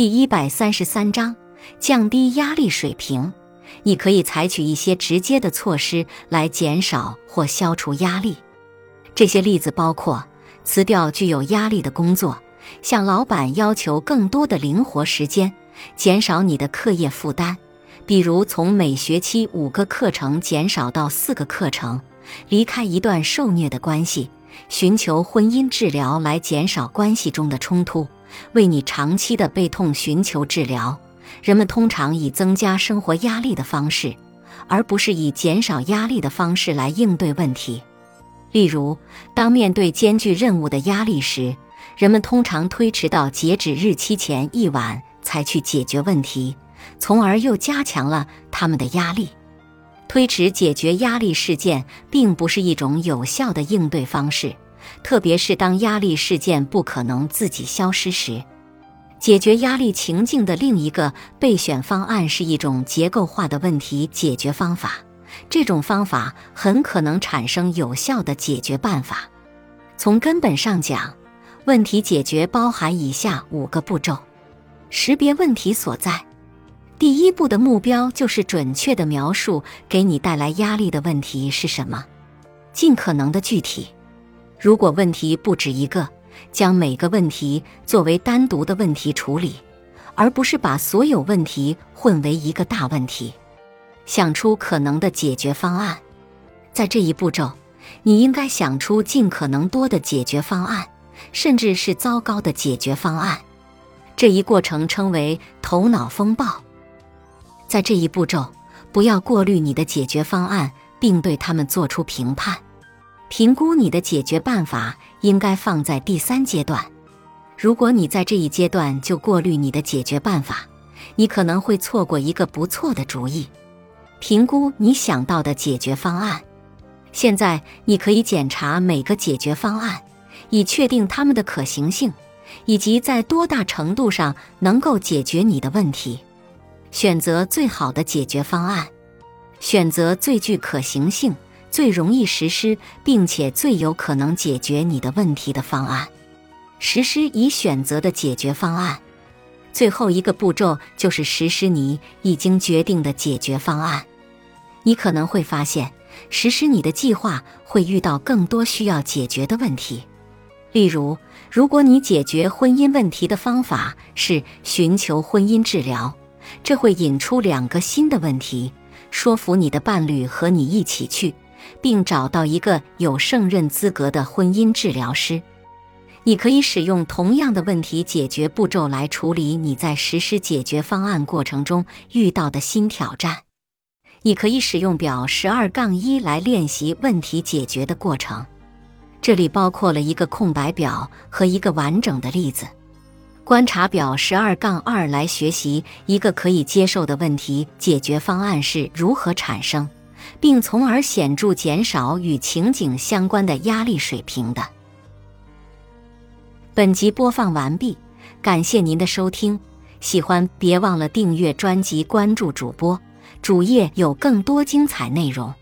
第一百三十三章降低压力水平。你可以采取一些直接的措施来减少或消除压力。这些例子包括辞掉具有压力的工作，向老板要求更多的灵活时间，减少你的课业负担，比如从每学期五个课程减少到四个课程，离开一段受虐的关系，寻求婚姻治疗来减少关系中的冲突。为你长期的背痛寻求治疗，人们通常以增加生活压力的方式，而不是以减少压力的方式来应对问题。例如，当面对艰巨任务的压力时，人们通常推迟到截止日期前一晚才去解决问题，从而又加强了他们的压力。推迟解决压力事件并不是一种有效的应对方式。特别是当压力事件不可能自己消失时，解决压力情境的另一个备选方案是一种结构化的问题解决方法。这种方法很可能产生有效的解决办法。从根本上讲，问题解决包含以下五个步骤：识别问题所在。第一步的目标就是准确地描述给你带来压力的问题是什么，尽可能的具体。如果问题不止一个，将每个问题作为单独的问题处理，而不是把所有问题混为一个大问题。想出可能的解决方案。在这一步骤，你应该想出尽可能多的解决方案，甚至是糟糕的解决方案。这一过程称为头脑风暴。在这一步骤，不要过滤你的解决方案，并对他们做出评判。评估你的解决办法应该放在第三阶段。如果你在这一阶段就过滤你的解决办法，你可能会错过一个不错的主意。评估你想到的解决方案。现在你可以检查每个解决方案，以确定它们的可行性，以及在多大程度上能够解决你的问题。选择最好的解决方案，选择最具可行性。最容易实施，并且最有可能解决你的问题的方案，实施已选择的解决方案。最后一个步骤就是实施你已经决定的解决方案。你可能会发现，实施你的计划会遇到更多需要解决的问题。例如，如果你解决婚姻问题的方法是寻求婚姻治疗，这会引出两个新的问题：说服你的伴侣和你一起去。并找到一个有胜任资格的婚姻治疗师。你可以使用同样的问题解决步骤来处理你在实施解决方案过程中遇到的新挑战。你可以使用表十二杠一来练习问题解决的过程，这里包括了一个空白表和一个完整的例子。观察表十二杠二来学习一个可以接受的问题解决方案是如何产生。并从而显著减少与情景相关的压力水平的。本集播放完毕，感谢您的收听，喜欢别忘了订阅专辑、关注主播，主页有更多精彩内容。